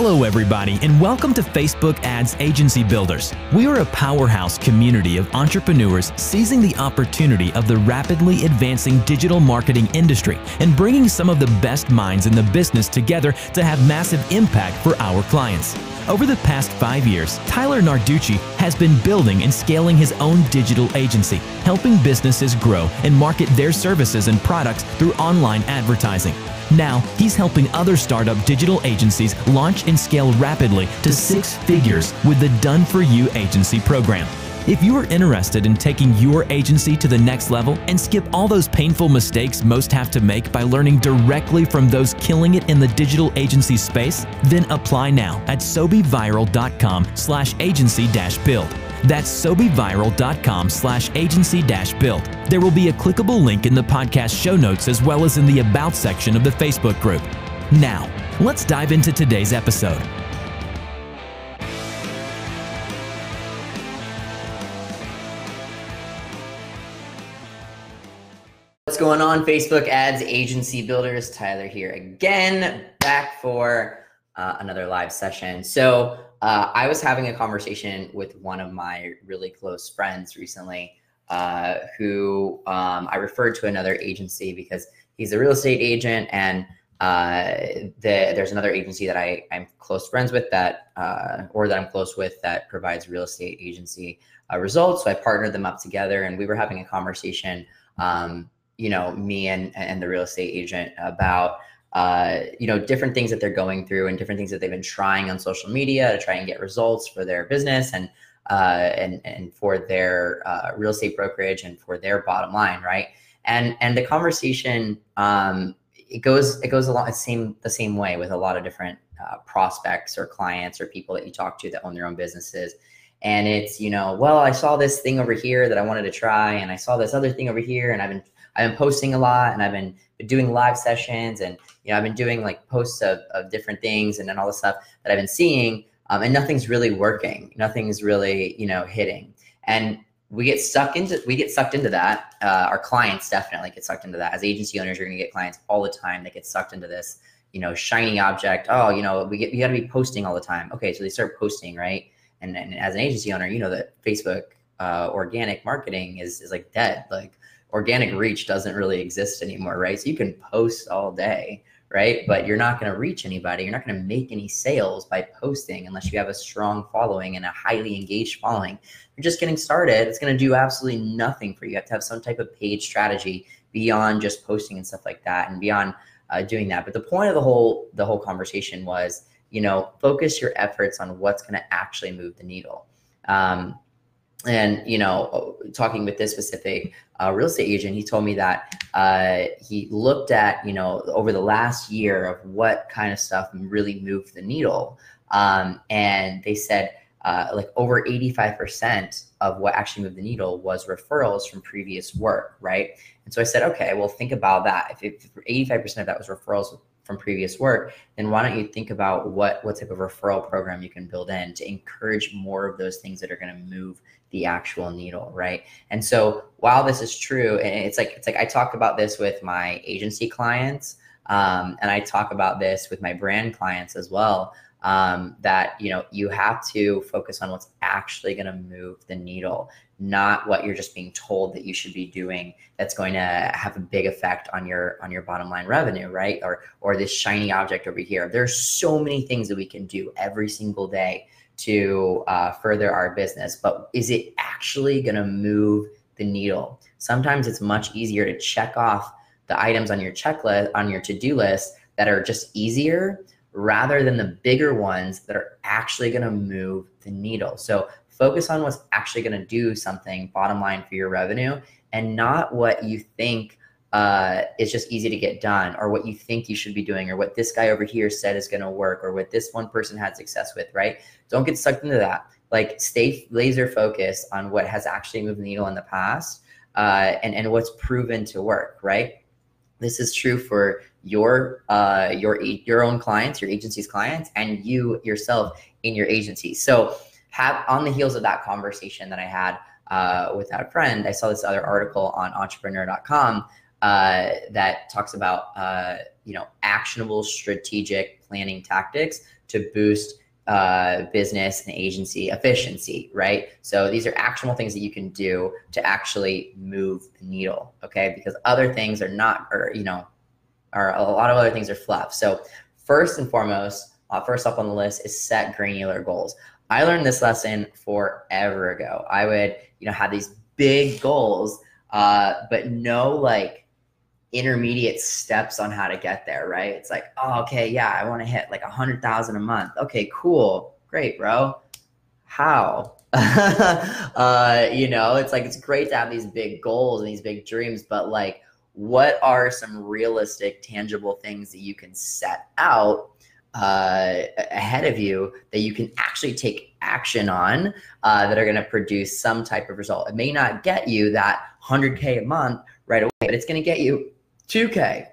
Hello, everybody, and welcome to Facebook Ads Agency Builders. We are a powerhouse community of entrepreneurs seizing the opportunity of the rapidly advancing digital marketing industry and bringing some of the best minds in the business together to have massive impact for our clients. Over the past five years, Tyler Narducci has been building and scaling his own digital agency, helping businesses grow and market their services and products through online advertising. Now, he's helping other startup digital agencies launch and scale rapidly to six figures with the Done For You agency program. If you are interested in taking your agency to the next level and skip all those painful mistakes most have to make by learning directly from those killing it in the digital agency space, then apply now at sobeviral.com slash agency dash build. That's sobeviral.com slash agency dash build. There will be a clickable link in the podcast show notes as well as in the About section of the Facebook group. Now, let's dive into today's episode. What's going on, Facebook ads agency builders? Tyler here again, back for uh, another live session. So, uh, I was having a conversation with one of my really close friends recently, uh, who um, I referred to another agency because he's a real estate agent, and uh, the, there's another agency that I, I'm close friends with that, uh, or that I'm close with that provides real estate agency uh, results. So I partnered them up together, and we were having a conversation. Um, you know, me and and the real estate agent about uh, you know, different things that they're going through and different things that they've been trying on social media to try and get results for their business and uh, and and for their uh, real estate brokerage and for their bottom line, right? And and the conversation um, it goes it goes along the same the same way with a lot of different uh, prospects or clients or people that you talk to that own their own businesses. And it's you know, well, I saw this thing over here that I wanted to try, and I saw this other thing over here, and I've been I've been posting a lot, and I've been doing live sessions and you know, I've been doing like posts of, of different things and then all the stuff that I've been seeing, um, and nothing's really working. Nothing's really, you know, hitting. And we get stuck into we get sucked into that. Uh, our clients definitely get sucked into that. As agency owners, you're gonna get clients all the time that get sucked into this, you know, shiny object. Oh, you know, we get we got to be posting all the time. Okay, so they start posting, right? And, and as an agency owner, you know that Facebook uh, organic marketing is is like dead. Like organic reach doesn't really exist anymore, right? So you can post all day, right? But you're not going to reach anybody. You're not going to make any sales by posting unless you have a strong following and a highly engaged following. You're just getting started. It's going to do absolutely nothing for you. You have to have some type of paid strategy beyond just posting and stuff like that, and beyond uh, doing that. But the point of the whole the whole conversation was, you know, focus your efforts on what's going to actually move the needle. Um, and you know talking with this specific uh, real estate agent he told me that uh, he looked at you know over the last year of what kind of stuff really moved the needle. Um, and they said uh, like over 85% of what actually moved the needle was referrals from previous work right? And so i said okay well think about that. If, if 85% of that was referrals from previous work, then why don't you think about what what type of referral program you can build in to encourage more of those things that are going to move the actual needle, right? And so while this is true, and it's like it's like I talk about this with my agency clients, um, and I talk about this with my brand clients as well. Um, that you know you have to focus on what's actually going to move the needle not what you're just being told that you should be doing that's going to have a big effect on your on your bottom line revenue right or or this shiny object over here there's so many things that we can do every single day to uh, further our business but is it actually going to move the needle? Sometimes it's much easier to check off the items on your checklist on your to-do list that are just easier rather than the bigger ones that are actually going to move the needle. So focus on what's actually going to do something bottom line for your revenue and not what you think uh, is just easy to get done or what you think you should be doing or what this guy over here said is going to work or what this one person had success with, right? Don't get sucked into that. Like stay laser focused on what has actually moved the needle in the past uh, and, and what's proven to work, right? This is true for your uh, your your own clients, your agency's clients, and you yourself in your agency. So have on the heels of that conversation that I had uh, with that friend, I saw this other article on entrepreneur.com uh, that talks about uh, you know actionable strategic planning tactics to boost uh, business and agency efficiency, right? So these are actionable things that you can do to actually move the needle, okay? Because other things are not, or you know, are a lot of other things are fluff. So first and foremost, uh, first up on the list is set granular goals. I learned this lesson forever ago. I would, you know, have these big goals, uh, but no like intermediate steps on how to get there, right? It's like, oh, okay, yeah, I want to hit like a hundred thousand a month. Okay, cool, great, bro. How? uh, you know, it's like it's great to have these big goals and these big dreams, but like, what are some realistic, tangible things that you can set out uh, ahead of you that you can actually take action on uh, that are going to produce some type of result? It may not get you that 100K a month right away, but it's going to get you 2K.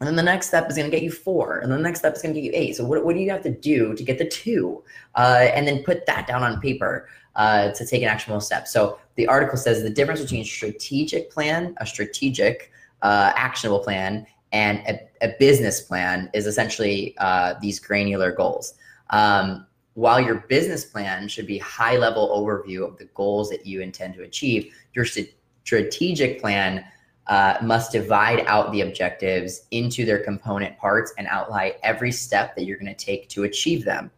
And then the next step is going to get you four. And the next step is going to get you eight. So what, what do you have to do to get the two? Uh, and then put that down on paper uh, to take an actionable step. So the article says the difference between strategic plan, a strategic uh, actionable plan, and a, a, business plan is essentially uh, these granular goals. Um, while your business plan should be high level overview of the goals that you intend to achieve, your strategic plan uh, must divide out the objectives into their component parts and outline every step that you're going to take to achieve them.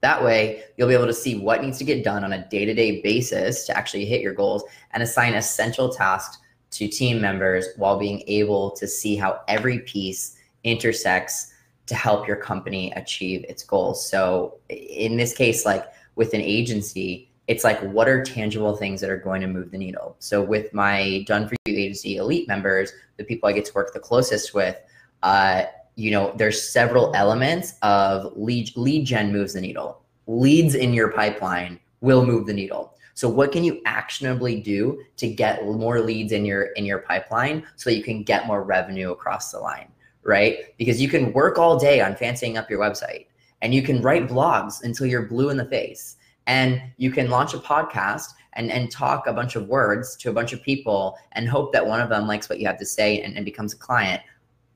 That way, you'll be able to see what needs to get done on a day to day basis to actually hit your goals and assign essential tasks to team members while being able to see how every piece intersects to help your company achieve its goals. So, in this case, like with an agency, it's like what are tangible things that are going to move the needle? So with my done for you agency elite members the people i get to work the closest with uh, you know there's several elements of lead lead gen moves the needle. Leads in your pipeline will move the needle. So what can you actionably do to get more leads in your in your pipeline so that you can get more revenue across the line right? Because you can work all day on fancying up your website and you can write blogs until you're blue in the face and you can launch a podcast and, and talk a bunch of words to a bunch of people and hope that one of them likes what you have to say and, and becomes a client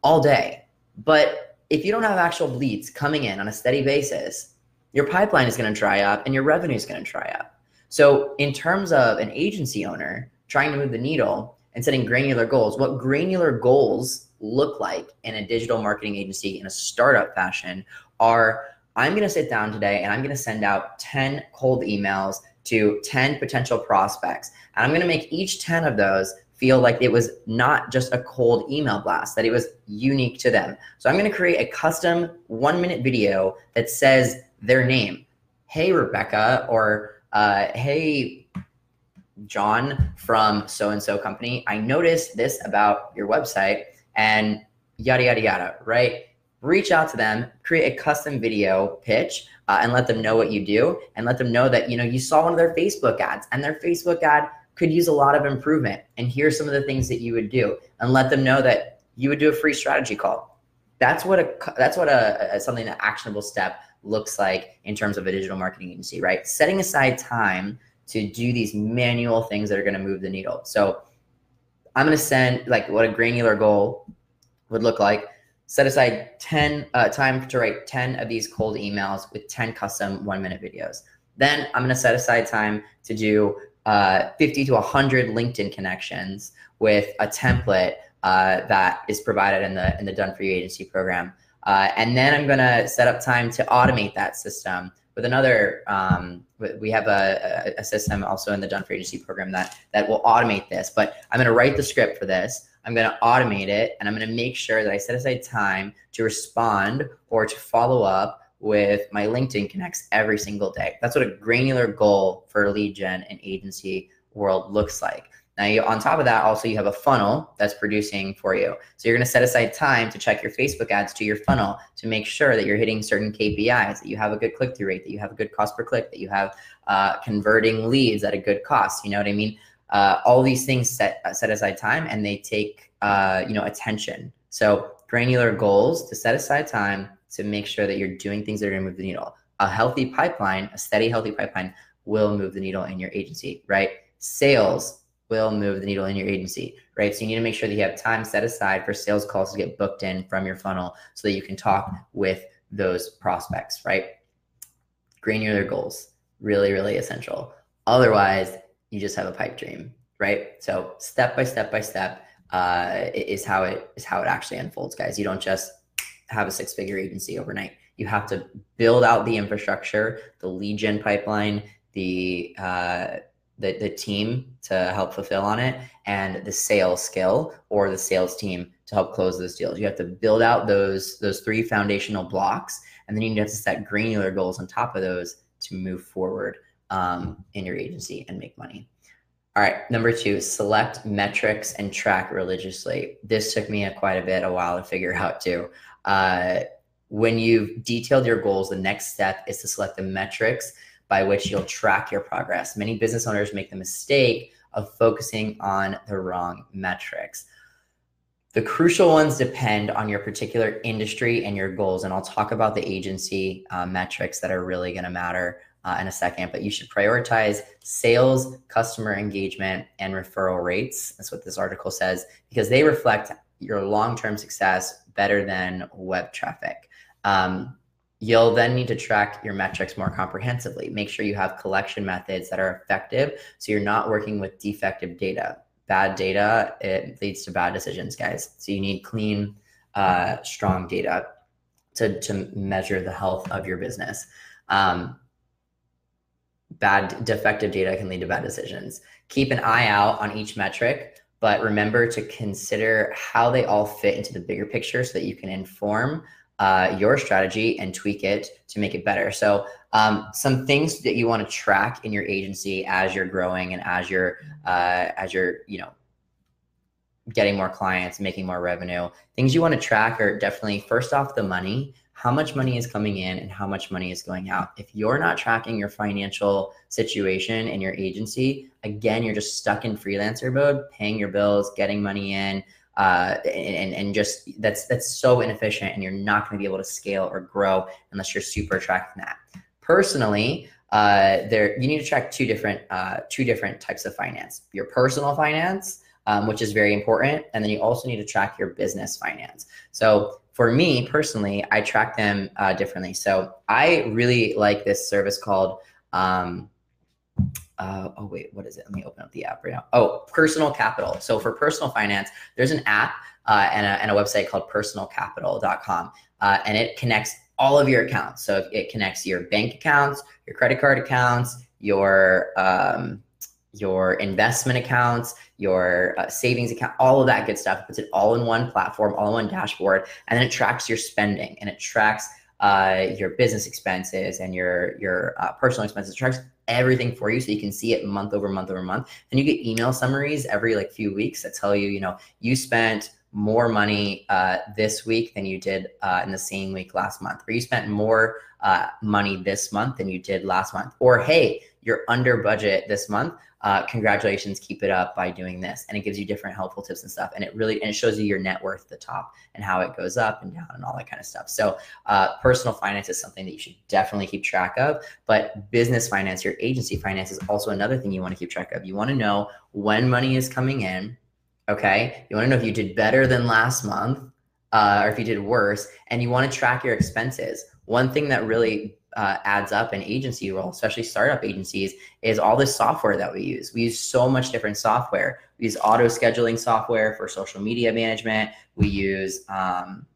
all day. But if you don't have actual leads coming in on a steady basis, your pipeline is going to dry up and your revenue is going to dry up. So, in terms of an agency owner trying to move the needle and setting granular goals, what granular goals look like in a digital marketing agency in a startup fashion are I'm going to sit down today and I'm going to send out 10 cold emails to 10 potential prospects. And I'm going to make each 10 of those feel like it was not just a cold email blast, that it was unique to them. So I'm going to create a custom one minute video that says their name. Hey, Rebecca, or uh, hey, John from so and so company. I noticed this about your website and yada, yada, yada, right? Reach out to them, create a custom video pitch, uh, and let them know what you do, and let them know that you know you saw one of their Facebook ads, and their Facebook ad could use a lot of improvement. And here's some of the things that you would do, and let them know that you would do a free strategy call. That's what a that's what a, a something that actionable step looks like in terms of a digital marketing agency, right? Setting aside time to do these manual things that are going to move the needle. So I'm going to send like what a granular goal would look like set aside 10 uh, time to write 10 of these cold emails with 10 custom one minute videos. Then I'm going to set aside time to do uh, 50 to 100 LinkedIn connections with a template uh, that is provided in the in the Done for You agency program. Uh, and then I'm going to set up time to automate that system with another. Um, we have a, a system also in the Done for Agency program that that will automate this. But I'm going to write the script for this. I'm going to automate it and I'm going to make sure that I set aside time to respond or to follow up with my LinkedIn connects every single day. That's what a granular goal for lead gen and agency world looks like. Now, you, on top of that, also you have a funnel that's producing for you. So you're going to set aside time to check your Facebook ads to your funnel to make sure that you're hitting certain KPIs, that you have a good click through rate, that you have a good cost per click, that you have uh, converting leads at a good cost. You know what I mean? Uh, all these things set uh, set aside time and they take uh, you know attention. So granular goals to set aside time to make sure that you're doing things that are going to move the needle. A healthy pipeline, a steady, healthy pipeline will move the needle in your agency, right? Sales will move the needle in your agency, right? So you need to make sure that you have time set aside for sales calls to get booked in from your funnel so that you can talk with those prospects, right? Granular goals, really, really essential. Otherwise, you just have a pipe dream, right? So step by step by step uh, is how it is how it actually unfolds, guys. You don't just have a six figure agency overnight. You have to build out the infrastructure, the lead gen pipeline, the uh, the, the team to help fulfill on it, and the sales skill or the sales team to help close those deals. You have to build out those those three foundational blocks, and then you need to set granular goals on top of those to move forward um, in your agency and make money. All right, number two, select metrics and track religiously. This took me a, quite a bit, a while to figure out too. Uh, when you've detailed your goals, the next step is to select the metrics by which you'll track your progress. Many business owners make the mistake of focusing on the wrong metrics. The crucial ones depend on your particular industry and your goals. And I'll talk about the agency uh, metrics that are really going to matter uh, in a second. But you should prioritize sales, customer engagement, and referral rates. That's what this article says, because they reflect your long term success better than web traffic. Um, You'll then need to track your metrics more comprehensively. Make sure you have collection methods that are effective so you're not working with defective data bad data, it leads to bad decisions, guys. So you need clean, uh, strong data to, to measure the health of your business. Um, bad, defective data can lead to bad decisions. Keep an eye out on each metric, but remember to consider how they all fit into the bigger picture so that you can inform uh, your strategy and tweak it to make it better. So, um, some things that you want to track in your agency as you're growing and as you're uh, as you're you know getting more clients, making more revenue. Things you want to track are definitely first off the money. How much money is coming in and how much money is going out? If you're not tracking your financial situation in your agency, again, you're just stuck in freelancer mode, paying your bills, getting money in, uh, and and just that's that's so inefficient, and you're not going to be able to scale or grow unless you're super tracking that. Personally, uh, there you need to track two different uh, two different types of finance: your personal finance, um, which is very important, and then you also need to track your business finance. So for me personally, I track them uh, differently. So I really like this service called. Um, uh, oh wait, what is it? Let me open up the app right now. Oh, Personal Capital. So for personal finance, there's an app uh, and, a, and, a, website called personalcapital.com, uh, and it connects all of your accounts. So it connects your bank accounts, your credit card accounts, your um, your investment accounts, your uh, savings account, all of that good stuff. Puts it all in one platform, all in one dashboard, and then it tracks your spending and it tracks uh, your business expenses and your your uh, personal expenses. It tracks everything for you so you can see it month over month over month and you get email summaries every like few weeks that tell you you know you spent more money uh, this week than you did uh, in the same week last month or you spent more uh, money this month than you did last month or hey you're under budget this month uh, congratulations, keep it up by doing this. And it gives you different helpful tips and stuff. And it really, and it shows you your net worth at the top and how it goes up and down and all that kind of stuff. So uh, personal finance is something that you should definitely keep track of. But business finance, your agency finance is also another thing you want to keep track of. You want to know when money is coming in. Okay. You want to know if you did better than last month uh, or if you did worse. And you want to track your expenses. One thing that really uh, adds up in agency role, especially startup agencies, is all this software that we use. We use so much different software. We use auto scheduling software for social media management. We use um,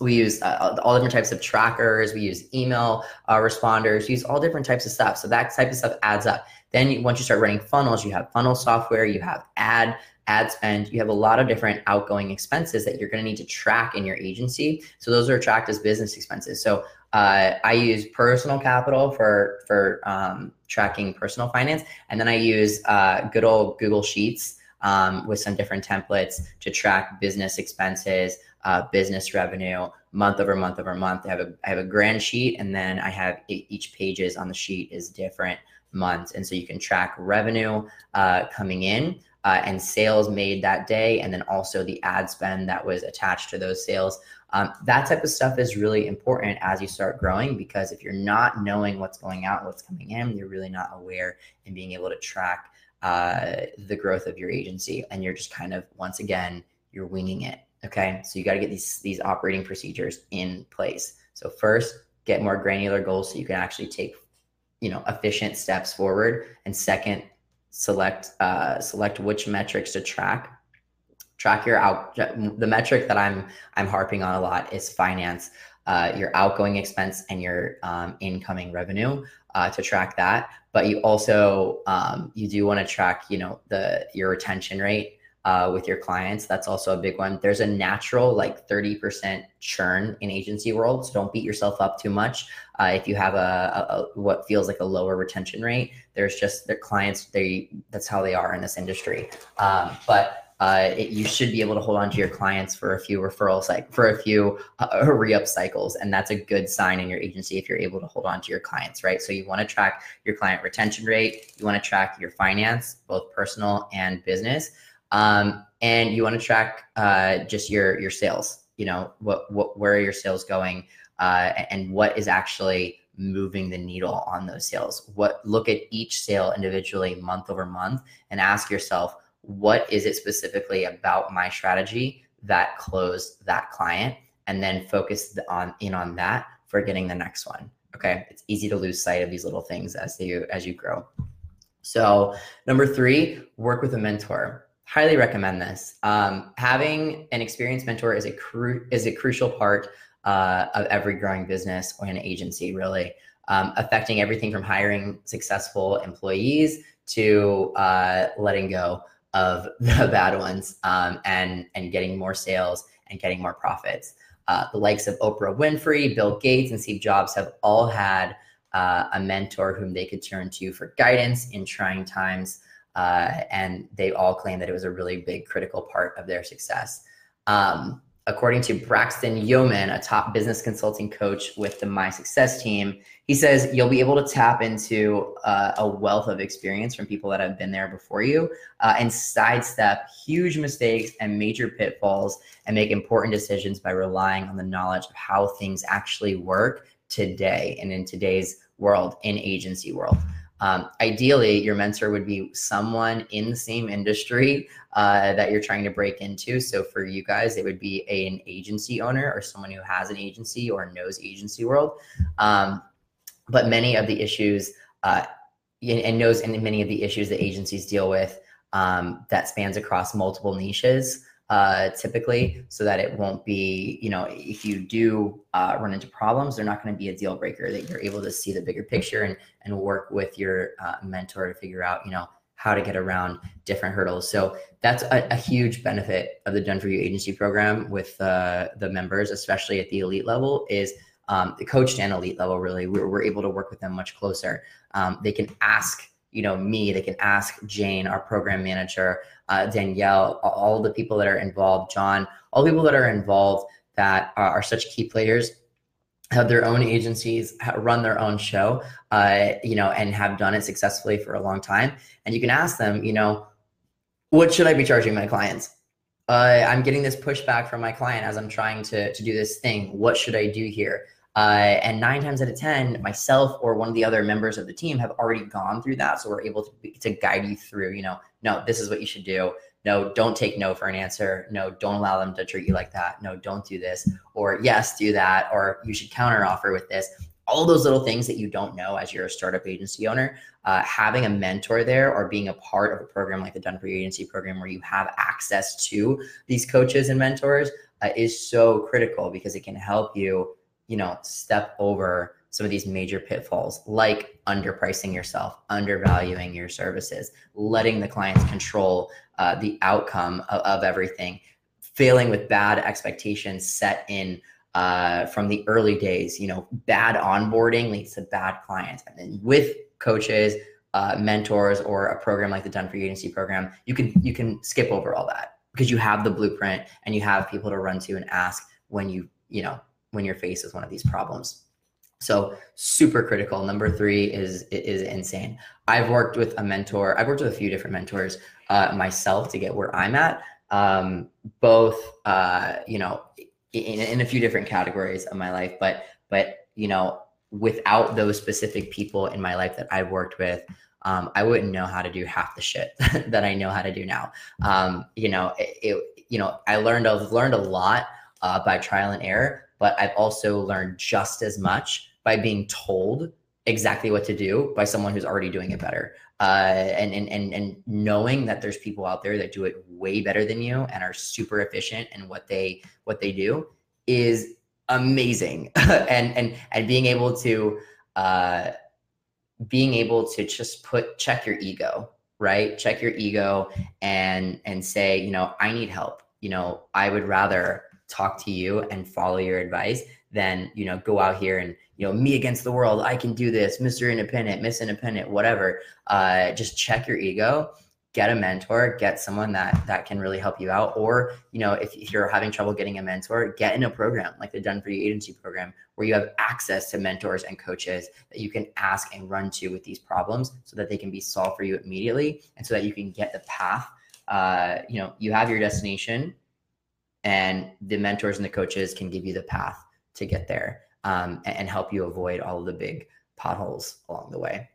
we use uh, all different types of trackers. We use email uh, responders. We use all different types of stuff. So that type of stuff adds up. Then you, once you start running funnels, you have funnel software. You have ad ad spend. You have a lot of different outgoing expenses that you're going to need to track in your agency. So those are tracked as business expenses. So uh, I use personal capital for for um, tracking personal finance, and then I use uh, good old Google Sheets um, with some different templates to track business expenses, uh, business revenue, month over month over month. I have a I have a grand sheet, and then I have each pages on the sheet is different months, and so you can track revenue uh, coming in. Uh, and sales made that day, and then also the ad spend that was attached to those sales. Um, that type of stuff is really important as you start growing because if you're not knowing what's going out, what's coming in, you're really not aware and being able to track uh, the growth of your agency. And you're just kind of, once again, you're winging it. Okay, so you got to get these these operating procedures in place. So first, get more granular goals so you can actually take, you know, efficient steps forward. And second, select uh, select which metrics to track. Track your out. The metric that I'm I'm harping on a lot is finance. Uh, your outgoing expense and your um, incoming revenue uh, to track that. But you also um, you do want to track, you know, the your retention rate uh, with your clients. That's also a big one. There's a natural like 30% churn in agency world. So don't beat yourself up too much. Uh, if you have a, a, a, what feels like a lower retention rate, there's just their clients. They that's how they are in this industry. Um, but uh, it, you should be able to hold on to your clients for a few referral cycle for a few uh, re-up cycles and that's a good sign in your agency if you're able to hold on to your clients right so you want to track your client retention rate you want to track your finance both personal and business um, and you want to track uh, just your your sales. You know, what what where are your sales going, uh, and what is actually moving the needle on those sales. What look at each sale individually, month over month, and ask yourself, what is it specifically about my strategy that closed that client, and then focus on in on that for getting the next one. Okay, it's easy to lose sight of these little things as you as you grow. So number three, work with a mentor highly recommend this. Um, having an experienced mentor is a cru- is a crucial part uh, of every growing business or an agency, really, um, affecting everything from hiring successful employees to uh, letting go of the bad ones um, and and getting more sales and getting more profits. Uh, the likes of Oprah Winfrey, Bill Gates, and Steve Jobs have all had uh, a mentor whom they could turn to for guidance in trying times. Uh, and they all claim that it was a really big critical part of their success. Um, according to Braxton Yeoman, a top business consulting coach with the My Success team, he says you'll be able to tap into uh, a wealth of experience from people that have been there before you uh, and sidestep huge mistakes and major pitfalls and make important decisions by relying on the knowledge of how things actually work today and in today's world, in agency world. Um, ideally, your mentor would be someone in the same industry uh, that you're trying to break into. So for you guys, it would be a, an agency owner or someone who has an agency or knows agency world. Um, but many of the issues uh, and knows and many of the issues that agencies deal with um, that spans across multiple niches uh, typically so that it won't be, you know, if you do uh, run into problems, they're not going to be a deal breaker, that you're able to see the bigger picture and, and work with your uh, mentor to figure out, you know, how to get around different hurdles. So that's a, a huge benefit of the Done For You agency program with uh, the members, especially at the elite level, is um, the coached and elite level. Really, we're, we're able to work with them much closer. Um, they can ask you know me they can ask jane our program manager uh, danielle all the people that are involved john all people that are involved that are, are such key players have their own agencies run their own show uh, you know and have done it successfully for a long time. And you can ask them you know what should i be charging my clients? Uh, i'm getting this pushback from my client as i'm trying to, to do this thing. What should i do here uh, and nine times out of 10, myself or one of the other members of the team have already gone through that. So we're able to, to guide you through, you know, no, this is what you should do. No, don't take no for an answer. No, don't allow them to treat you like that. No, don't do this. Or yes, do that. Or you should counter offer with this. All those little things that you don't know as you're a startup agency owner, uh, having a mentor there or being a part of a program like the Done For You Agency program where you have access to these coaches and mentors uh, is so critical because it can help you you know, step over some of these major pitfalls like underpricing yourself, undervaluing your services, letting the clients control uh, the outcome of, of, everything, failing with bad expectations set in uh, from the early days. You know, bad onboarding leads to bad clients. And then with coaches, uh, mentors, or a program like the Done for You Agency program, you can you can skip over all that because you have the blueprint and you have people to run to and ask when you you know when you're faced with one of these problems. So super critical. Number three is is insane. I've worked with a mentor. I've worked with a few different mentors uh, myself to get where I'm at. Um, both, uh, you know, in, in a few different categories of my life. But but you know, without those specific people in my life that I've worked with, um, I wouldn't know how to do half the shit that I know how to do now. Um, you know, it, it, you know, I learned I've learned a lot uh, by trial and error, but I've also learned just as much by being told exactly what to do by someone who's already doing it better. Uh, and, and and and knowing that there's people out there that do it way better than you and are super efficient in what they what they do is amazing. and and and being able to uh, being able to just put check your ego, right? Check your ego and and say, you know, I need help. You know, I would rather talk to you and follow your advice than you know go out here and you know me against the world i can do this mr independent miss independent whatever. Uh, just check your ego get a mentor get someone that that can really help you out or you know if, if you're having trouble getting a mentor get in a program like the done for you agency program where you have access to mentors and coaches that you can ask and run to with these problems so that they can be solved for you immediately and so that you can get the path uh, you know you have your destination and the mentors and the coaches can give you the path to get there um, and, help you avoid all of the big potholes along the way.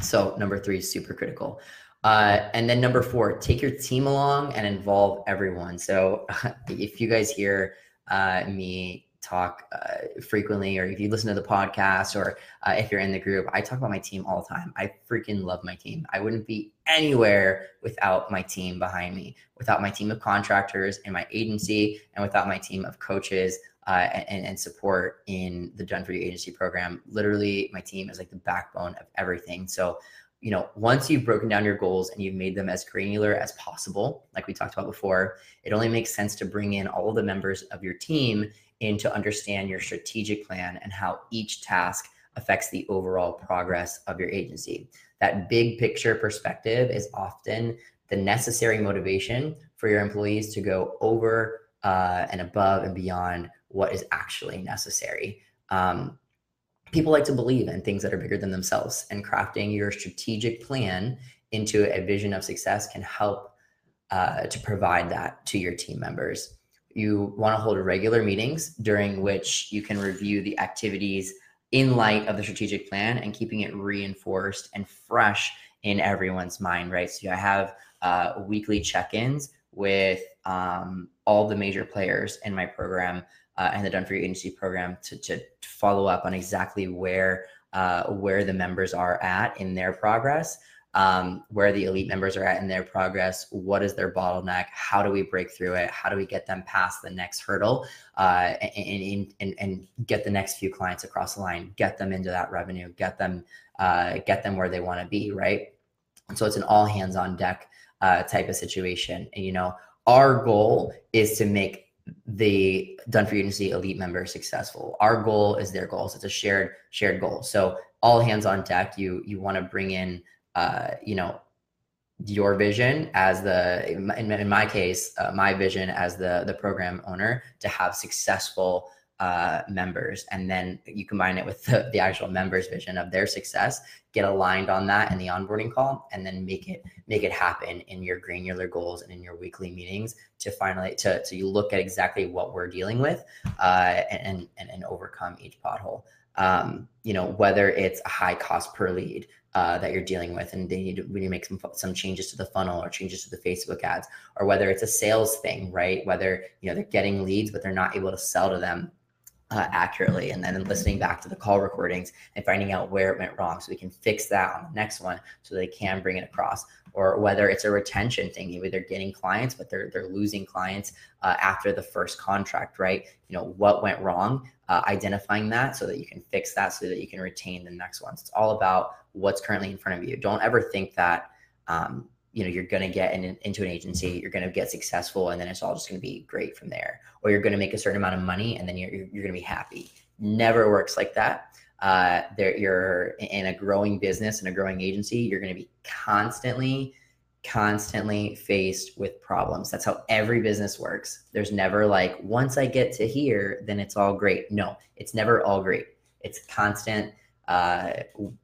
So number three is super critical. Uh, and then number four, take your team along and involve everyone. So if you guys hear uh, me talk uh, frequently, or if you listen to the podcast, or uh, if you're in the group, I talk about my team all the time. I freaking love my team. I wouldn't be anywhere without my team behind me, without my team of contractors in my agency, and without my team of coaches uh, and, and support in the Done For You agency program. Literally, my team is like the backbone of everything. So, you know, once you've broken down your goals and you've made them as granular as possible, like we talked about before, it only makes sense to bring in all the members of your team in to understand your strategic plan and how each task affects the overall progress of your agency. That big picture perspective is often the necessary motivation for your employees to go over uh, and above and beyond what is actually necessary. Um, people like to believe in things that are bigger than themselves, and crafting your strategic plan into a vision of success can help uh, to provide that to your team members. You want to hold regular meetings during which you can review the activities in light of the strategic plan and keeping it reinforced and fresh in everyone's mind, right? So I have uh, weekly check-ins with um, all the major players in my program uh, and the Done for You Agency program to, to follow up on exactly where uh, where the members are at in their progress, um, where the elite members are at in their progress, what is their bottleneck, how do we break through it, how do we get them past the next hurdle, uh, and, and, and get the next few clients across the line, get them into that revenue, get them uh, get them where they want to be, right? And so it's an all hands on deck uh, type of situation. And you know, our goal is to make the done for elite member successful our goal is their goals it's a shared shared goal so all hands on deck you you want to bring in uh you know your vision as the in, in my case uh, my vision as the the program owner to have successful uh, members. And then you combine it with the, the actual members vision of their success get aligned on that in the onboarding call and then make it make it happen in your granular goals and in your weekly meetings to finally to, to look at exactly what we're dealing with uh, and, and and overcome each pothole. Um, you know whether it's a high cost per lead uh, that you're dealing with and they need to, we need to make some some changes to the funnel or changes to the facebook ads or whether it's a sales thing right? Whether you know they're getting leads but they're not able to sell to them uh, accurately and then listening back to the call recordings and finding out where it went wrong so we can fix that on the next one so they can bring it across. Or whether it's a retention thing maybe they're getting clients but they're they're losing clients uh, after the first contract right? You know what went wrong uh, identifying that so that you can fix that so that you can retain the next ones it's all about what's currently in front of you. Don't ever think that um, you know you're going to get in, into an agency you're going to get successful and then it's all just going to be great from there. Or you're going to make a certain amount of money and then you're, you're, you're going to be happy. Never works like that. Uh, there you're in a growing business and a growing agency you're going to be constantly constantly faced with problems. That's how every business works. There's never like once i get to here then it's all great. No it's never all great. It's constant uh,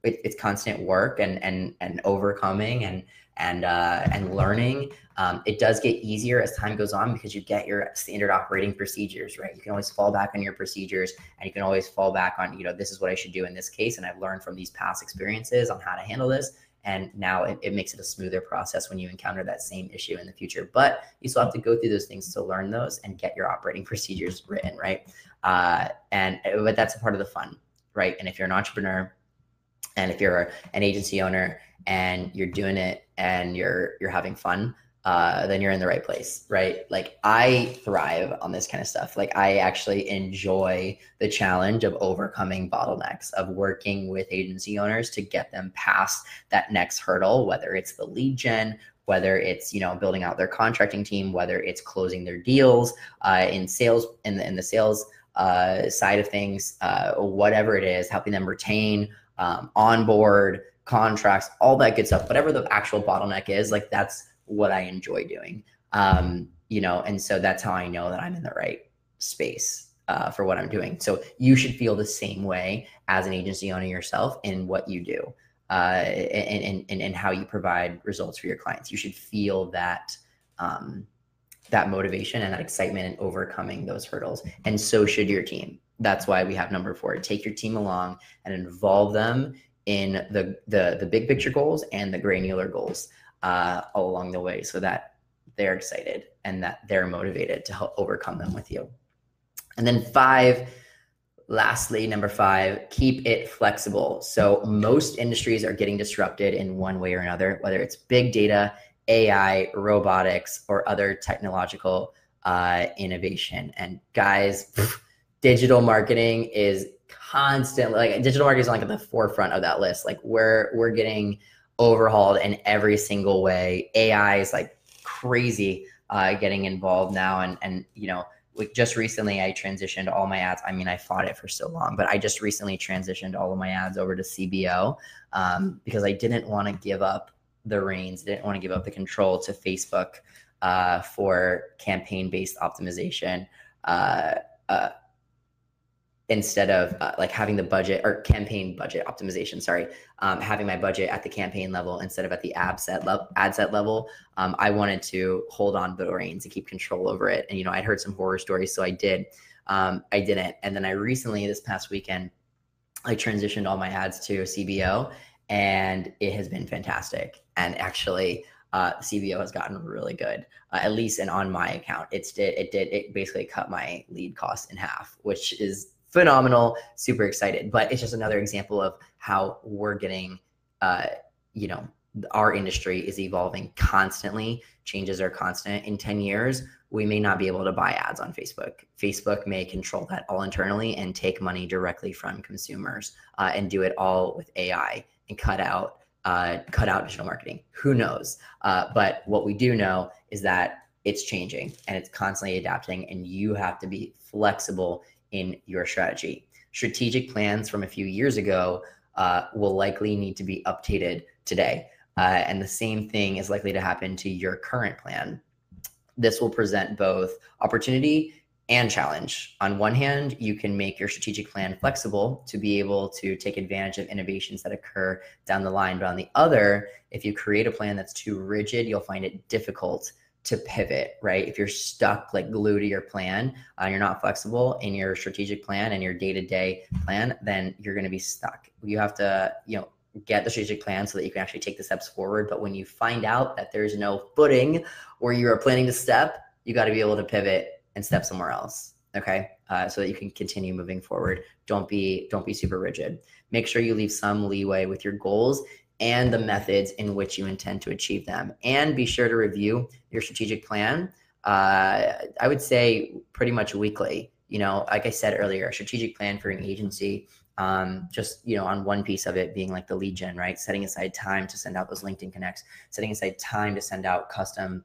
it, it's constant work and and and overcoming and and uh, and learning. Um, it does get easier as time goes on because you get your standard operating procedures, right? You can always fall back on your procedures, and you can always fall back on, you know, this is what I should do in this case, and I've learned from these past experiences on how to handle this, and now it, it makes it a smoother process when you encounter that same issue in the future but you still have to go through those things to learn those and get your operating procedures written right uh, and but that's a part of the fun right and if you're an entrepreneur and if you're an agency owner and you're doing it and you're you're having fun uh, then you're in the right place, right? Like I thrive on this kind of stuff. Like I actually enjoy the challenge of overcoming bottlenecks, of working with agency owners to get them past that next hurdle, whether it's the lead gen, whether it's you know building out their contracting team, whether it's closing their deals uh, in sales in the in the sales uh, side of things, uh, whatever it is, helping them retain, um, onboard contracts, all that good stuff. Whatever the actual bottleneck is, like that's what I enjoy doing. Um, you know, and so that's how I know that I'm in the right space uh, for what I'm doing. So you should feel the same way as an agency owner yourself in what you do uh, and, and, and how you provide results for your clients. You should feel that um, that motivation and that excitement and overcoming those hurdles. And so should your team. That's why we have number four. Take your team along and involve them in the the the big picture goals and the granular goals uh, all along the way so that they're excited and that they're motivated to help overcome them with you. And then five, lastly, number five, keep it flexible. So most industries are getting disrupted in one way or another, whether it's big data, AI, robotics, or other technological uh, innovation. And guys, digital marketing is constantly like digital marketing is like at the forefront of that list. Like we're we're getting overhauled in every single way. AI is like crazy uh, getting involved now, and and you know, like just recently I transitioned all my ads. I mean, I fought it for so long, but I just recently transitioned all of my ads over to CBO um, because I didn't want to give up the reins, didn't want to give up the control to Facebook uh, for campaign-based optimization. Uh, uh instead of uh, like having the budget or campaign budget optimization sorry um, having my budget at the campaign level instead of at the ad set level ad set level um, i wanted to hold on the reins and keep control over it. And you know i'd heard some horror stories so i did. Um, i didn't. And then i recently this past weekend i transitioned all my ads to cbo and it has been fantastic. And actually uh, CBO has gotten really good, uh, at least and on my account. It's did it did it basically cut my lead cost in half, which is phenomenal, super excited. But it's just another example of how we're getting, uh, you know, our industry is evolving constantly. Changes are constant. In 10 years, we may not be able to buy ads on Facebook. Facebook may control that all internally and take money directly from consumers uh, and do it all with AI and cut out uh, cut out digital marketing. Who knows? Uh, but what we do know is that it's changing and it's constantly adapting, and you have to be flexible in your strategy. Strategic plans from a few years ago uh, will likely need to be updated today. Uh, and the same thing is likely to happen to your current plan. This will present both opportunity and challenge. On one hand, you can make your strategic plan flexible to be able to take advantage of innovations that occur down the line. But on the other, if you create a plan that's too rigid, you'll find it difficult to pivot, right? If you're stuck like glued to your plan, uh, you're not flexible in your strategic plan and your day to day plan, then you're going to be stuck. You have to, you know, get the strategic plan so that you can actually take the steps forward. But when you find out that there's no footing where you are planning to step, you got to be able to pivot and step somewhere else. Okay, uh, so that you can continue moving forward. Don't be don't be super rigid. Make sure you leave some leeway with your goals and the methods in which you intend to achieve them. And be sure to review your strategic plan. Uh, I would say pretty much weekly. You know, like I said earlier, a strategic plan for an agency, um, just you know, on one piece of it being like the lead gen, right? Setting aside time to send out those LinkedIn connects, setting aside time to send out custom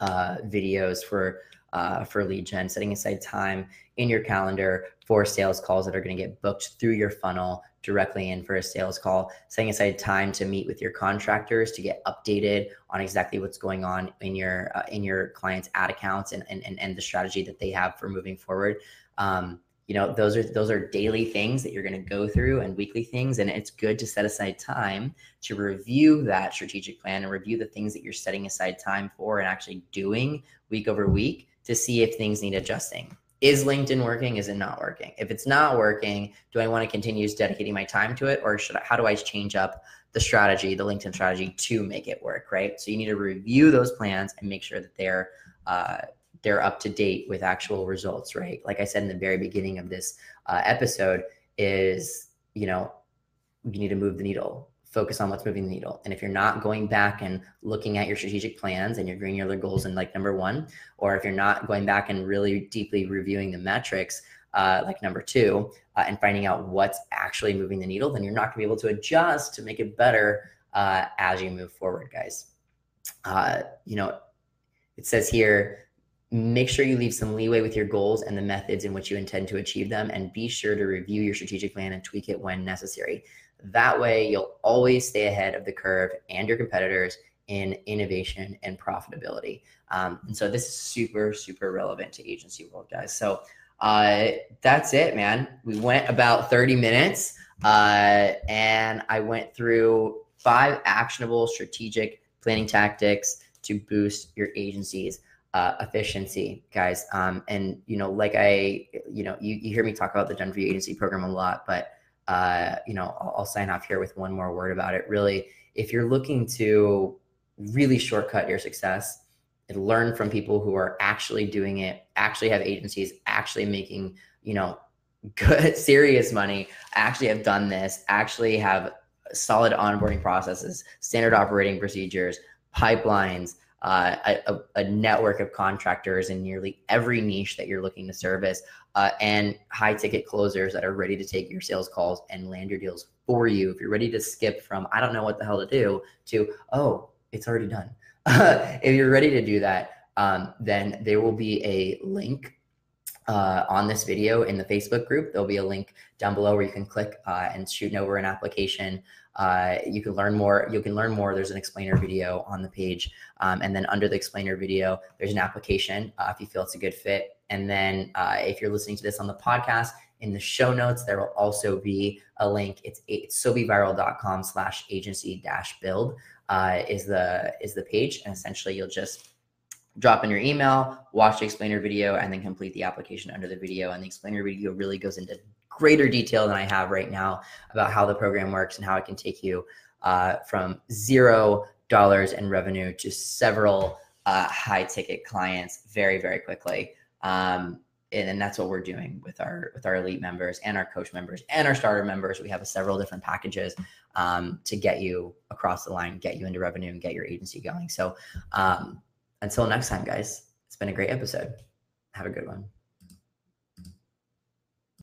uh, videos for uh, for lead gen, setting aside time in your calendar for sales calls that are going to get booked through your funnel directly in for a sales call, setting aside time to meet with your contractors to get updated on exactly what's going on in your uh, in your clients' ad accounts and, and and and the strategy that they have for moving forward. Um, you know, those are those are daily things that you're going to go through and weekly things, and it's good to set aside time to review that strategic plan and review the things that you're setting aside time for and actually doing week over week to see if things need adjusting is LinkedIn working? Is it not working? If it's not working, do I want to continue dedicating my time to it, or should I, how do I change up the strategy, the LinkedIn strategy to make it work, right? So you need to review those plans and make sure that they're uh, they're up to date with actual results, right? Like I said in the very beginning of this uh, episode, is you know you need to move the needle focus on what's moving the needle. And if you're not going back and looking at your strategic plans and your granular goals in like number one, or if you're not going back and really deeply reviewing the metrics, uh, like number two, uh, and finding out what's actually moving the needle, then you're not gonna be able to adjust to make it better uh, as you move forward, guys. Uh, you know, it says here, make sure you leave some leeway with your goals and the methods in which you intend to achieve them, and be sure to review your strategic plan and tweak it when necessary. That way, you'll always stay ahead of the curve and your competitors in innovation and profitability. Um, and so this is super, super relevant to agency world, guys. So uh, that's it, man. We went about 30 minutes uh, and I went through five actionable strategic planning tactics to boost your agency's uh, efficiency, guys. Um, and, you know, like I, you know, you, you hear me talk about the You Agency program a lot, but uh, you know, I'll, I'll sign off here with one more word about it. Really, if you're looking to really shortcut your success and learn from people who are actually doing it, actually have agencies, actually making, you know, good, serious money, actually have done this, actually have solid onboarding processes, standard operating procedures, pipelines, uh, a, a, network of contractors in nearly every niche that you're looking to service, uh, and high ticket closers that are ready to take your sales calls and land your deals for you. If you're ready to skip from I don't know what the hell to do to oh it's already done. if you're ready to do that, um, then there will be a link uh, on this video in the Facebook group. There'll be a link down below where you can click uh, and shoot over an application uh, you can learn more. You can learn more. There's an explainer video on the page. Um, and then under the explainer video, there's an application uh, if you feel it's a good fit. And then uh, if you're listening to this on the podcast, in the show notes, there will also be a link. It's, it's sobeviral.com slash agency dash build uh, is the is the page. And essentially you'll just drop in your email, watch the explainer video, and then complete the application under the video. And the explainer video really goes into greater detail than I have right now about how the program works and how it can take you uh, from zero dollars in revenue to several uh, high ticket clients very very quickly. Um, and, that's what we're doing with our with our elite members and our coach members and our starter members. We have several different packages um, to get you across the line, get you into revenue, and get your agency going. So um, until next time, guys, it's been a great episode. Have a good one.